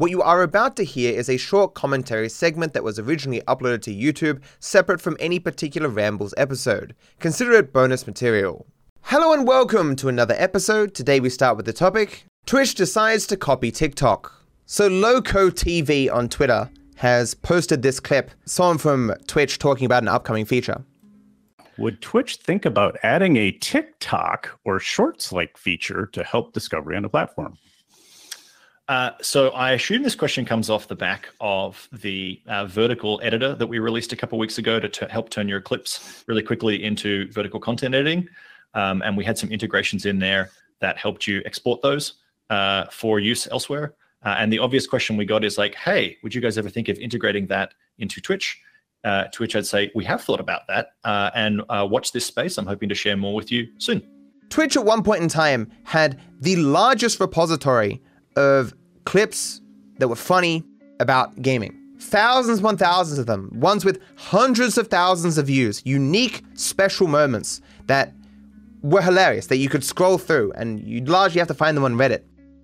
What you are about to hear is a short commentary segment that was originally uploaded to YouTube, separate from any particular Rambles episode. Consider it bonus material. Hello and welcome to another episode. Today we start with the topic Twitch decides to copy TikTok. So, Loco TV on Twitter has posted this clip, someone from Twitch talking about an upcoming feature. Would Twitch think about adding a TikTok or Shorts like feature to help discovery on the platform? Uh, so I assume this question comes off the back of the uh, vertical editor that we released a couple weeks ago to t- help turn your clips really quickly into vertical content editing, um, and we had some integrations in there that helped you export those uh, for use elsewhere. Uh, and the obvious question we got is like, hey, would you guys ever think of integrating that into Twitch? Uh, to which I'd say, we have thought about that. And watch this space. I'm hoping to share more with you soon. Twitch at one point in time had the largest repository of clips that were funny about gaming. Thousands upon thousands of them, ones with hundreds of thousands of views, unique, special moments that were hilarious that you could scroll through and you'd largely have to find them on Reddit.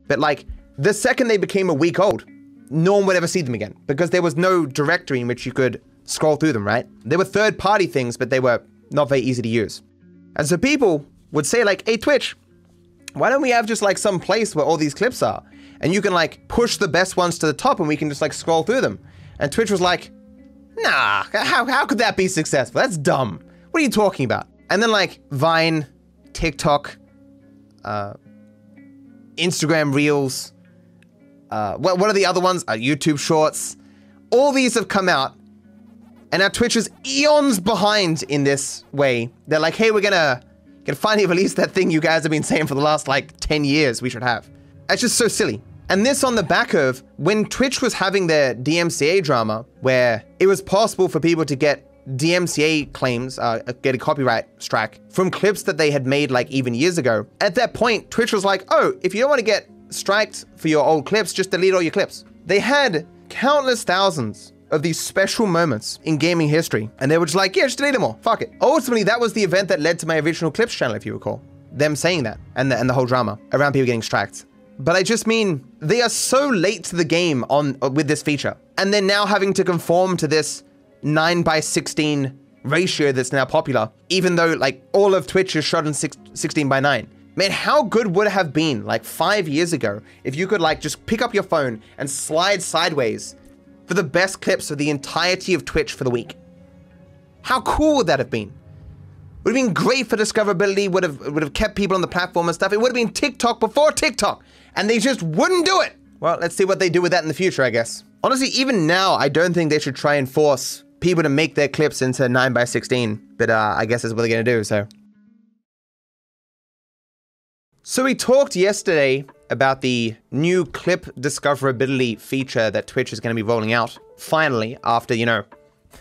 But like the second they became a week old, no one would ever see them again because there was no directory in which you could scroll through them, right? They were third party things, but they were not very easy to use. And so people would say, like, hey, Twitch, why don't we have just like some place where all these clips are? And you can like push the best ones to the top and we can just like scroll through them. And Twitch was like, nah, how, how could that be successful? That's dumb. What are you talking about? And then like Vine, TikTok, uh, Instagram Reels, uh, what, what are the other ones? Uh, YouTube Shorts. All these have come out, and now Twitch is eons behind in this way. They're like, hey, we're gonna, gonna finally release that thing you guys have been saying for the last like 10 years we should have. It's just so silly. And this on the back of when Twitch was having their DMCA drama, where it was possible for people to get DMCA claims, uh, get a copyright strike from clips that they had made like even years ago. At that point, Twitch was like, oh, if you don't want to get striked for your old clips, just delete all your clips. They had countless thousands of these special moments in gaming history, and they were just like, yeah, just delete them all. Fuck it. Ultimately, that was the event that led to my original clips channel, if you recall. Them saying that and the, and the whole drama around people getting striked. But I just mean they are so late to the game on uh, with this feature, and they're now having to conform to this nine by sixteen ratio that's now popular, even though like all of Twitch is shot in six, 16 by nine. Man, how good would it have been like five years ago if you could like just pick up your phone and slide sideways for the best clips of the entirety of Twitch for the week? How cool would that have been? Would have been great for discoverability, would have would have kept people on the platform and stuff. It would have been TikTok before TikTok, and they just wouldn't do it. Well, let's see what they do with that in the future, I guess. Honestly, even now, I don't think they should try and force people to make their clips into 9 by 16 but uh, I guess that's what they're gonna do, so. So we talked yesterday about the new clip discoverability feature that Twitch is to be rolling out. Finally, after, you know,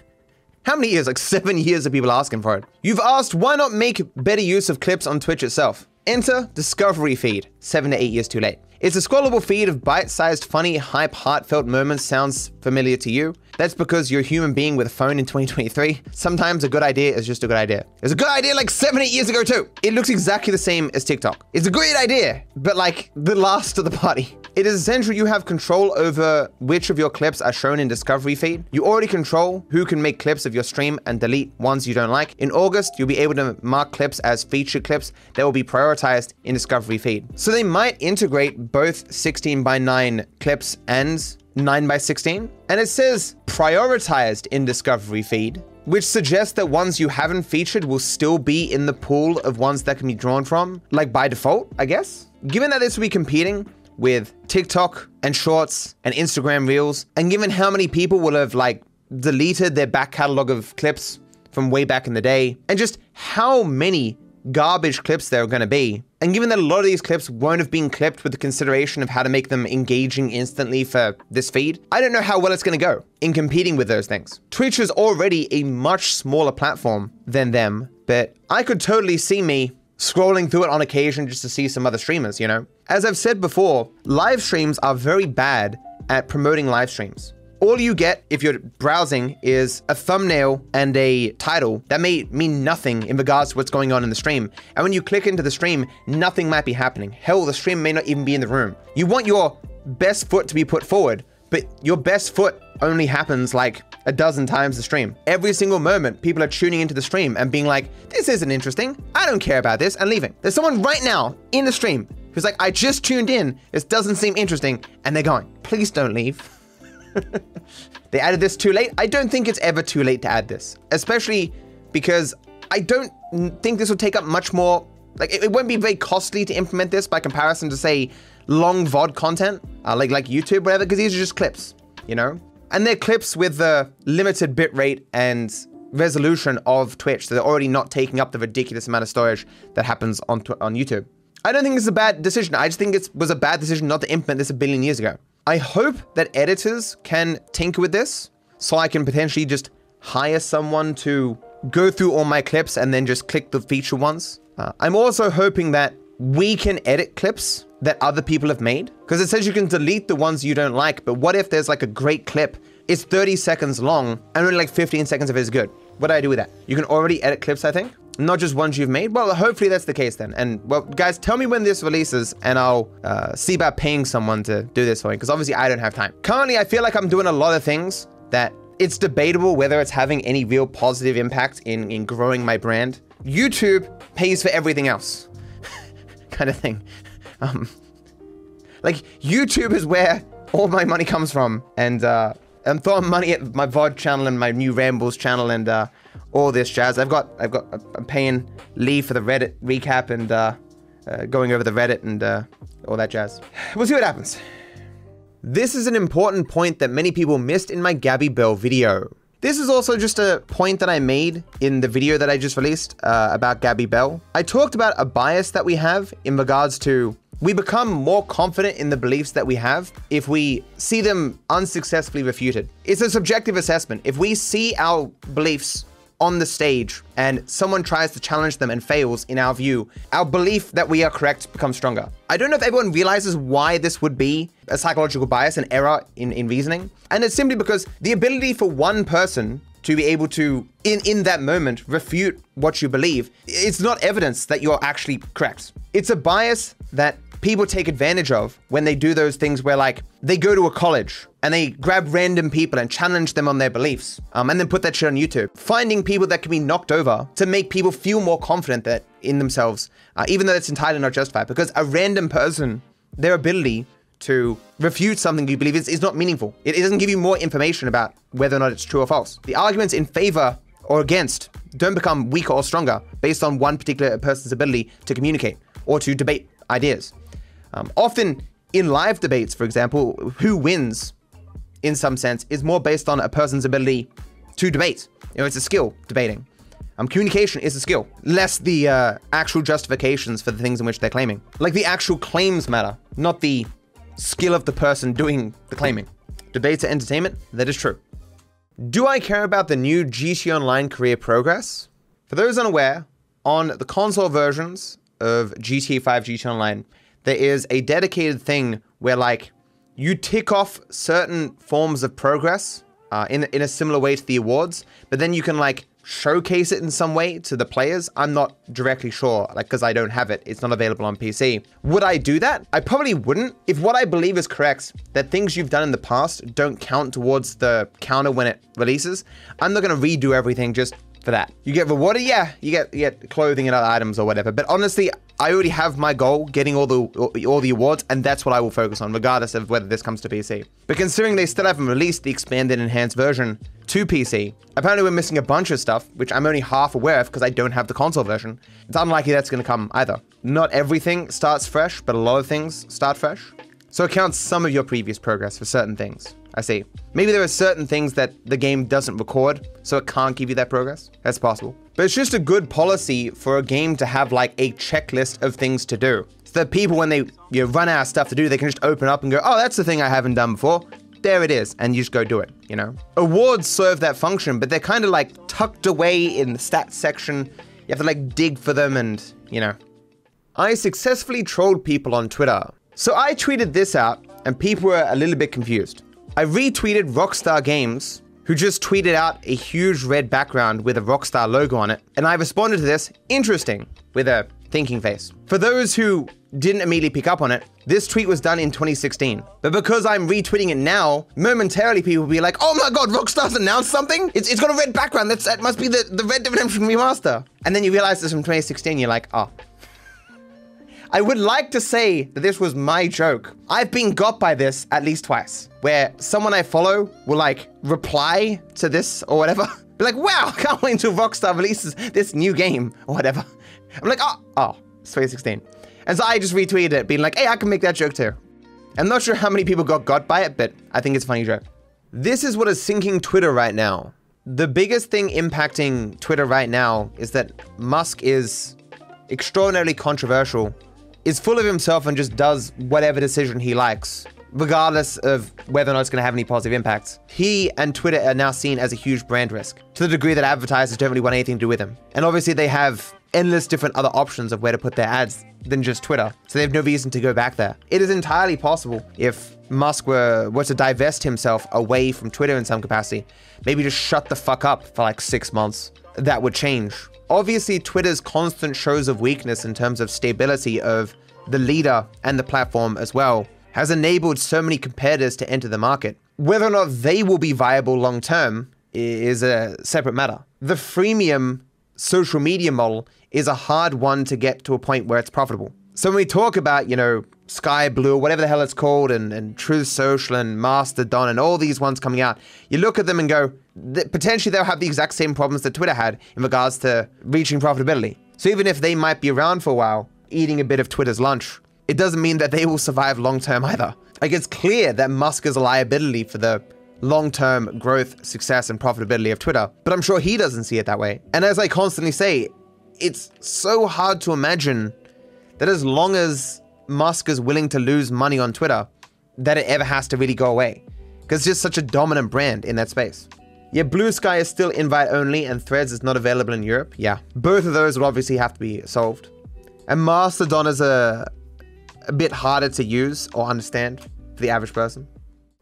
how many years? Like seven years of people asking for it. You've asked why not make better use of clips on Twitch itself? Enter Discovery Feed, seven to eight years too late. It's a scrollable feed of bite sized, funny, hype, heartfelt moments. Sounds familiar to you? That's because you're a human being with a phone in 2023. Sometimes a good idea is just a good idea. It's a good idea like seven, eight years ago, too. It looks exactly the same as TikTok. It's a great idea, but like the last of the party. It is essential you have control over which of your clips are shown in Discovery Feed. You already control who can make clips of your stream and delete ones you don't like. In August, you'll be able to mark clips as featured clips that will be prioritized in Discovery Feed. So they might integrate both 16 by 9 clips and 9 by 16 and it says prioritized in discovery feed which suggests that ones you haven't featured will still be in the pool of ones that can be drawn from like by default i guess given that this will be competing with tiktok and shorts and instagram reels and given how many people will have like deleted their back catalog of clips from way back in the day and just how many garbage clips there are to be. And given that a lot of these clips won't have been clipped with the consideration of how to make them engaging instantly for this feed, I don't know how well it's going to go in competing with those things. Twitch is already a much smaller platform than them, but I could totally see me scrolling through it on occasion just to see some other streamers, you know? As I've said before, live streams are very bad at promoting live streams all you get if you're browsing is a thumbnail and a title that may mean nothing in regards to what's going on in the stream. And when you click into the stream, nothing might be happening. Hell, the stream may not even be in the room. You want your best foot to be put forward, but your best foot only happens like a dozen times the stream. Every single moment, people are tuning into the stream and being like, this isn't interesting. I don't care about this, and leaving. There's someone right now in the stream who's like, I just tuned in. This doesn't seem interesting. And they're going, please don't leave. They added this too late. I don't think it's ever too late to add this, especially because I don't think this will take up much more. Like, it, it won't be very costly to implement this by comparison to, say, long VOD content, uh, like like YouTube, whatever, because these are just clips, you know? And they're clips with the limited bitrate and resolution of Twitch, so they're already not taking up the ridiculous amount of storage that happens on, on YouTube. I don't think it's a bad decision. I just think it was a bad decision not to implement this a billion years ago. I hope that editors can tinker with this so I can potentially just hire someone to go through all my clips and then just click the feature ones. Uh, I'm also hoping that we can edit clips that other people have made because it says you can delete the ones you don't like. But what if there's like a great clip? It's 30 seconds long and only like 15 seconds of it is good. What do I do with that? You can already edit clips, I think not just ones you've made. Well, hopefully that's the case then. And well, guys, tell me when this releases, and I'll uh, see about paying someone to do this for me because obviously I don't have time. Currently, I feel like I'm doing a lot of things that it's debatable whether it's having any real positive impact in in growing my brand. YouTube pays for everything else, kind of thing. Um, like YouTube is where all my money comes from, and uh, I'm throwing money at my VOD channel and my new Rambles channel, and uh, all this jazz. I've got I've got I'm paying Lee for the Reddit recap and uh, uh, going over the Reddit and uh, all that jazz. We'll see what happens. This is an important point that many people missed in my Gabi Belle video. This is also just a point that I made in the video that I just released uh, about Gabi Belle. I talked about a bias that we have in regards to we become more confident in the beliefs that we have if we see them unsuccessfully refuted. It's a subjective assessment. If we see our beliefs on the stage and someone tries to challenge them and fails, in our view, our belief that we are correct becomes stronger. I don't know if everyone realizes why this would be a psychological bias, an error in, in reasoning. And it's simply because the ability for one person to be able to, in, in that moment, refute what you believe, it's not evidence that you're actually correct. It's a bias that people take advantage of when they do those things where like they go to a college and they grab random people and challenge them on their beliefs um, and then put that shit on YouTube. Finding people that can be knocked over to make people feel more confident that in themselves, uh, even though it's entirely not justified because a random person, their ability to refute something you believe is, is not meaningful. It, it doesn't give you more information about whether or not it's true or false. The arguments in favor or against don't become weaker or stronger based on one particular person's ability to communicate or to debate ideas. Um, often in live debates, for example, who wins in some sense is more based on a person's ability to debate. You know, it's a skill debating. Um, communication is a skill, less the uh, actual justifications for the things in which they're claiming. Like the actual claims matter, not the skill of the person doing the claiming. Debates are entertainment, that is true. Do I care about the new GTA Online career progress? For those unaware, on the console versions of GTA 5 GTA Online, there is a dedicated thing where like you tick off certain forms of progress uh, in in a similar way to the awards, but then you can like showcase it in some way to the players. I'm not directly sure, like because I don't have it. It's not available on PC. Would I do that? I probably wouldn't. If what I believe is correct, that things you've done in the past don't count towards the counter when it releases, I'm not gonna redo everything just for that. You get rewarded, yeah. You get you get clothing and other items or whatever. But honestly, I already have my goal, getting all the all the awards, and that's what I will focus on, regardless of whether this comes to PC. But considering they still haven't released the expanded enhanced version to PC, apparently we're missing a bunch of stuff, which I'm only half aware of because I don't have the console version. It's unlikely that's going to come either. Not everything starts fresh, but a lot of things start fresh. So it counts some of your previous progress for certain things. I see. Maybe there are certain things that the game doesn't record, so it can't give you that progress. That's possible. But it's just a good policy for a game to have like a checklist of things to do. So that people, when they you know, run out of stuff to do, they can just open up and go, oh, that's the thing I haven't done before. There it is. And you just go do it, you know? Awards serve that function, but they're kind of like tucked away in the stats section. You have to like dig for them and, you know. I successfully trolled people on Twitter. So I tweeted this out and people were a little bit confused. I retweeted Rockstar Games, who just tweeted out a huge red background with a Rockstar logo on it, and I responded to this, interesting, with a thinking face. For those who didn't immediately pick up on it. This tweet was done in 2016. But because I'm retweeting it now, momentarily people will be like, oh my god, Rockstar's announced something? It's, it's got a red background. That's, that must be the, the Red Dead Redemption remaster. And then you realize this from 2016, you're like, oh. I would like to say that this was my joke. I've been got by this at least twice, where someone I follow will like reply to this or whatever. Be like, wow, can't wait until Rockstar releases this new game or whatever. I'm like, oh, oh, it's 2016. And so I just retweeted it, being like, hey, I can make that joke too. I'm not sure how many people got got by it, but I think it's a funny joke. This is what is sinking Twitter right now. The biggest thing impacting Twitter right now is that Musk is extraordinarily controversial, is full of himself and just does whatever decision he likes, regardless of whether or not it's going to have any positive impacts. He and Twitter are now seen as a huge brand risk, to the degree that advertisers don't really want anything to do with him. And obviously, they have endless different other options of where to put their ads than just Twitter. So they have no reason to go back there. It is entirely possible if Musk were, were to divest himself away from Twitter in some capacity, maybe just shut the fuck up for like six months, that would change. Obviously, Twitter's constant shows of weakness in terms of stability of the leader and the platform as well has enabled so many competitors to enter the market. Whether or not they will be viable long term is a separate matter. The freemium social media model is a hard one to get to a point where it's profitable. So when we talk about, you know, Sky Blue, or whatever the hell it's called, and, and Truth Social and Mastodon and all these ones coming out, you look at them and go, potentially they'll have the exact same problems that Twitter had in regards to reaching profitability. So even if they might be around for a while, eating a bit of Twitter's lunch, it doesn't mean that they will survive long term either. Like it's clear that Musk is a liability for the long term growth, success, and profitability of Twitter, but I'm sure he doesn't see it that way. And as I constantly say, it's so hard to imagine that as long as Musk is willing to lose money on Twitter, that it ever has to really go away. Because it's just such a dominant brand in that space. Yeah, Blue Sky is still invite only and Threads is not available in Europe. Yeah. Both of those would obviously have to be solved. And Mastodon is a, a bit harder to use or understand for the average person.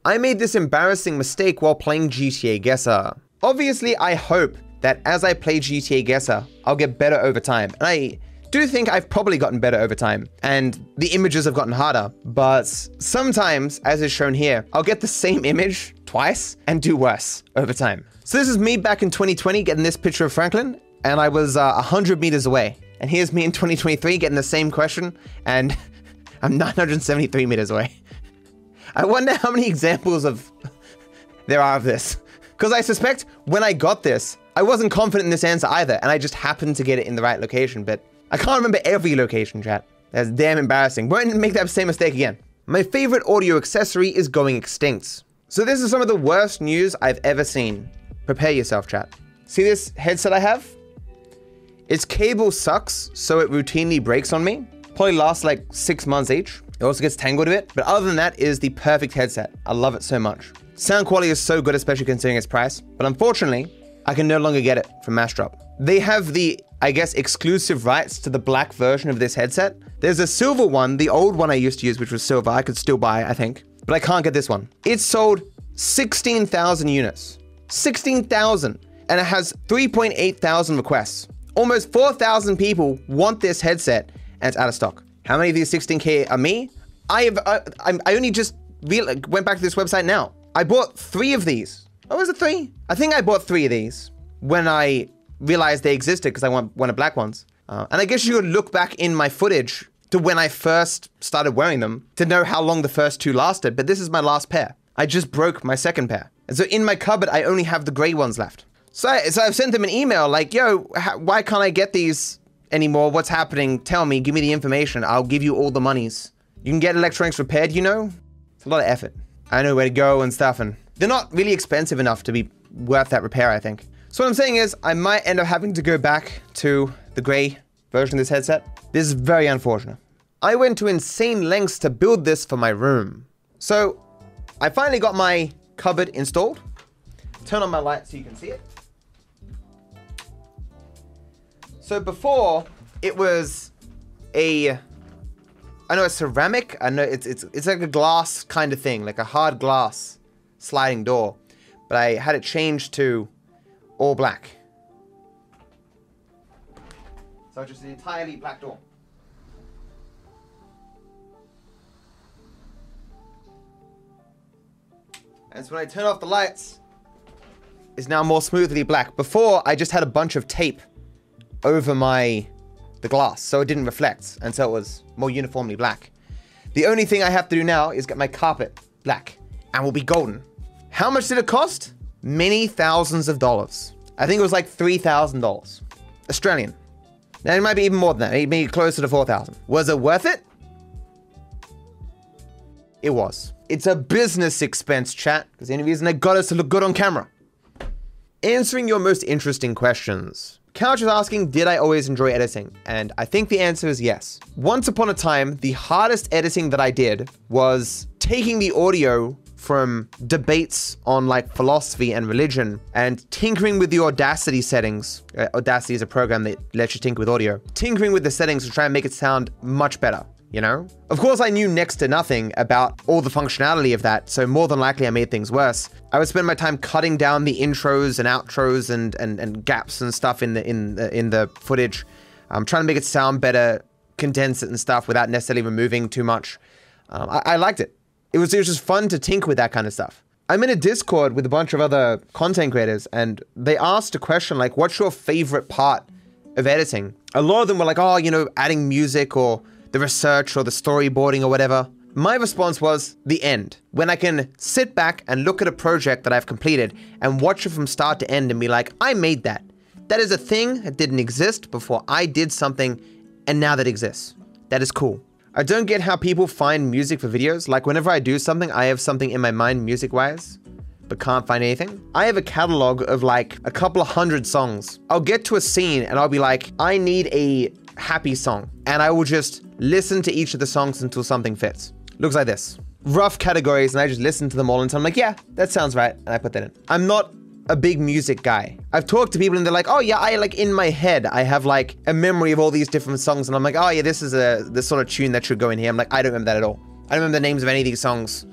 I made this embarrassing mistake while playing GTA Guesser. Obviously, I hope that as I play GTA Guesser, I'll get better over time. And I do think I've probably gotten better over time, and the images have gotten harder. But sometimes, as is shown here, I'll get the same image twice and do worse over time. So this is me back in 2020 getting this picture of Franklin, and I was uh, 100 meters away. And here's me in 2023 getting the same question, and I'm 973 meters away. I wonder how many examples of there are of this. Because I suspect when I got this, I wasn't confident in this answer either, and I just happened to get it in the right location, but I can't remember every location, chat. That's damn embarrassing. Won't make that same mistake again. My favorite audio accessory is going extinct. So this is some of the worst news I've ever seen. Prepare yourself, chat. See this headset I have? Its cable sucks, so it routinely breaks on me. Probably lasts like six months each. It also gets tangled a bit, but other than that, is the perfect headset. I love it so much. Sound quality is so good, especially considering its price, but unfortunately, I can no longer get it from Massdrop. They have the, I guess, exclusive rights to the black version of this headset. There's a silver one, the old one I used to use, which was silver, I could still buy, I think, but I can't get this one. It sold 16,000 units. 16,000! And it has 3.8 thousand requests. Almost 4,000 people want this headset, and it's out of stock. How many of these 16k are me? I have. Uh, I only just went back to this website now. I bought three of these. Oh, was it three? I think I bought three of these when I realized they existed because I want one of black ones. Uh, and I guess you could look back in my footage to when I first started wearing them to know how long the first two lasted. But this is my last pair. I just broke my second pair. And so in my cupboard, I only have the gray ones left. So, I, so I've sent them an email like, yo, why can't I get these anymore. What's happening? Tell me. Give me the information. I'll give you all the monies. You can get electronics repaired, you know? It's a lot of effort. I know where to go and stuff, and they're not really expensive enough to be worth that repair, I think. So what I'm saying is, I might end up having to go back to the gray version of this headset. This is very unfortunate. I went to insane lengths to build this for my room. So I finally got my cupboard installed. Turn on my light so you can see it. So before it was a I know a ceramic. I know it's it's it's like a glass kind of thing, like a hard glass sliding door, but I had it changed to all black. So just an entirely black door. And so when I turn off the lights, it's now more smoothly black. Before, I just had a bunch of tape over my the glass, so it didn't reflect, and so it was more uniformly black. The only thing I have to do now is get my carpet black, and we'll be golden. How much did it cost? Many thousands of dollars. I think it was like three thousand dollars, Australian. Now it might be even more than that, maybe closer to four thousand. Was it worth it? It was. It's a business expense, chat, because the only reason they got us to look good on camera. Answering your most interesting questions. Couch is asking, did I always enjoy editing? And I think the answer is yes. Once upon a time, the hardest editing that I did was taking the audio from debates on like philosophy and religion and tinkering with the Audacity settings. Uh, Audacity is a program that lets you tinker with audio. Tinkering with the settings to try and make it sound much better you know? Of course, I knew next to nothing about all the functionality of that, so more than likely I made things worse. I would spend my time cutting down the intros and outros and and, and gaps and stuff in the in the, in the footage, um, trying to make it sound better, condense it and stuff without necessarily removing too much. Um, I, I liked it. It was it was just fun to tinker with that kind of stuff. I'm in a Discord with a bunch of other content creators, and they asked a question like, "What's your favorite part of editing?" A lot of them were like, "Oh, you know, adding music or." the research or the storyboarding or whatever. My response was the end, when I can sit back and look at a project that I've completed and watch it from start to end and be like, I made that. That is a thing that didn't exist before I did something and now that exists. That is cool. I don't get how people find music for videos. Like, whenever I do something, I have something in my mind music wise, but can't find anything. I have a catalog of like a couple of hundred songs. I'll get to a scene and I'll be like, I need a happy song. And I will just listen to each of the songs until something fits. Looks like this. Rough categories, and I just listen to them all until I'm like, yeah, that sounds right. And I put that in. I'm not a big music guy. I've talked to people and they're like, oh yeah, I like in my head, I have like a memory of all these different songs. And I'm like, oh yeah, this is a this sort of tune that should go in here. I'm like, I don't remember that at all. I don't remember the names of any of these songs.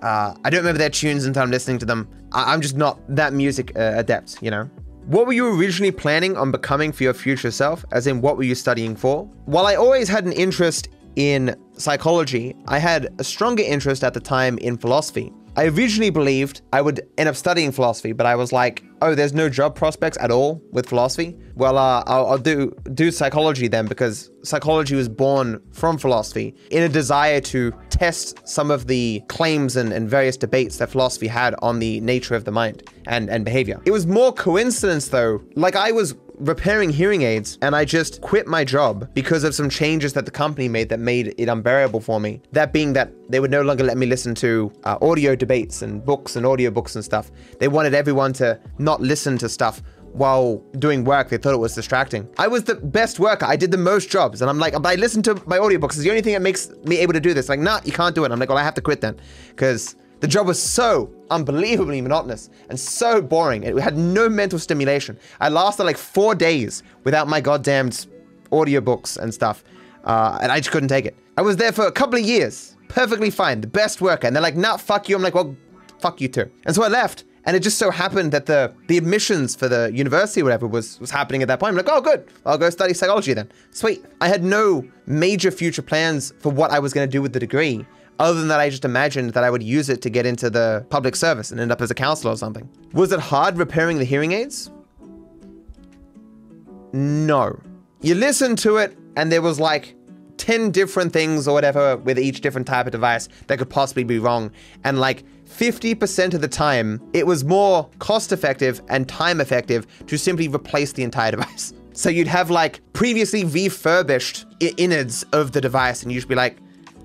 Uh, I don't remember their tunes until I'm listening to them. I- am just not that music uh, adept, you know? What were you originally planning on becoming for your future self? As in, what were you studying for? While I always had an interest in psychology, I had a stronger interest at the time in philosophy. I originally believed I would end up studying philosophy, but I was like, oh, there's no job prospects at all with philosophy. Well, uh, I'll, I'll, do do psychology then because psychology was born from philosophy in a desire to test some of the claims and, and various debates that philosophy had on the nature of the mind and, and behavior. It was more coincidence though. Like I was repairing hearing aids and I just quit my job because of some changes that the company made that made it unbearable for me. That being that they would no longer let me listen to uh, audio debates and books and audiobooks and stuff. They wanted everyone to not listen to stuff while doing work. They thought it was distracting. I was the best worker. I did the most jobs. And I'm like, but I listen to my audiobooks. It's the only thing that makes me able to do this. Like, nah, you can't do it. I'm like, well, I have to quit then. Because the job was so unbelievably monotonous and so boring. It had no mental stimulation. I lasted like four days without my goddamned audiobooks and stuff. Uh, and I just couldn't take it. I was there for a couple of years, perfectly fine, the best worker. And they're like, nah, fuck you. I'm like, well, fuck you too. And so I left. And it just so happened that the the admissions for the university whatever was was happening at that point. I'm like, oh good, I'll go study psychology then. Sweet. I had no major future plans for what I was going to do with the degree other than that, I just imagined that I would use it to get into the public service and end up as a counselor or something. Was it hard repairing the hearing aids? No. You listen to it, and there was like 10 different things or whatever with each different type of device that could possibly be wrong. And like 50% of the time, it was more cost effective and time effective to simply replace the entire device. So you'd have like previously refurbished innards of the device, and you'd be like,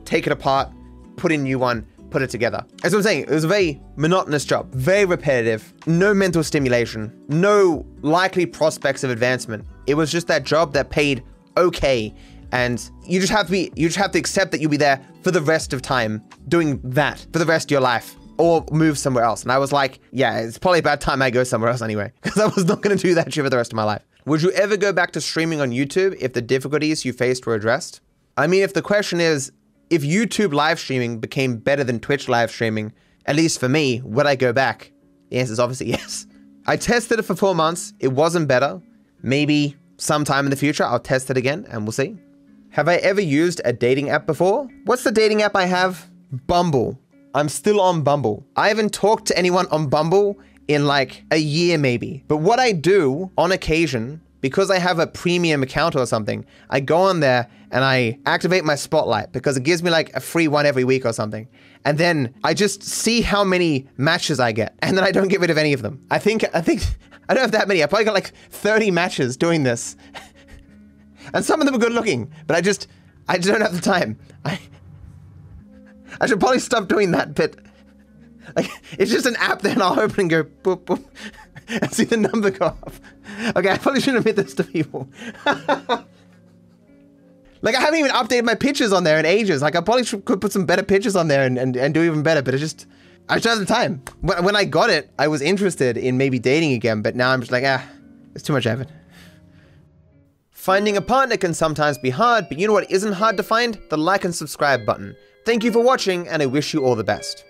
take it apart, put in new one, put it together. As I'm saying, it was a very monotonous job, very repetitive, no mental stimulation, no likely prospects of advancement. It was just that job that paid okay. And you just have to be, you just have to accept that you'll be there for the rest of time doing that for the rest of your life or move somewhere else. And I was like, yeah, it's probably about time I go somewhere else anyway, because I was not going to do that shit for the rest of my life. Would you ever go back to streaming on YouTube if the difficulties you faced were addressed? I mean, if the question is, if YouTube live streaming became better than Twitch live streaming, at least for me, would I go back? The answer is obviously yes. I tested it for four months. It wasn't better. Maybe sometime in the future I'll test it again and we'll see. Have I ever used a dating app before? What's the dating app I have? Bumble. I'm still on Bumble. I haven't talked to anyone on Bumble in like a year maybe. But what I do on occasion, because I have a premium account or something, I go on there and I activate my spotlight because it gives me like a free one every week or something. And then I just see how many matches I get. And then I don't get rid of any of them. I think I think I don't have that many. I probably got like 30 matches doing this. and some of them are good looking, but I just I just don't have the time. I I should probably stop doing that, but like it's just an app that I'll open and go boop boop and see the number go off. Okay, I probably shouldn't admit this to people. like I haven't even updated my pictures on there in ages. Like I probably should, could put some better pictures on there and, and, and do even better, but it just I just have the time. When, when I got it, I was interested in maybe dating again, but now I'm just like, ah, it's too much effort. Finding a partner can sometimes be hard, but you know what isn't hard to find? The like and subscribe button. Thank you for watching, and I wish you all the best.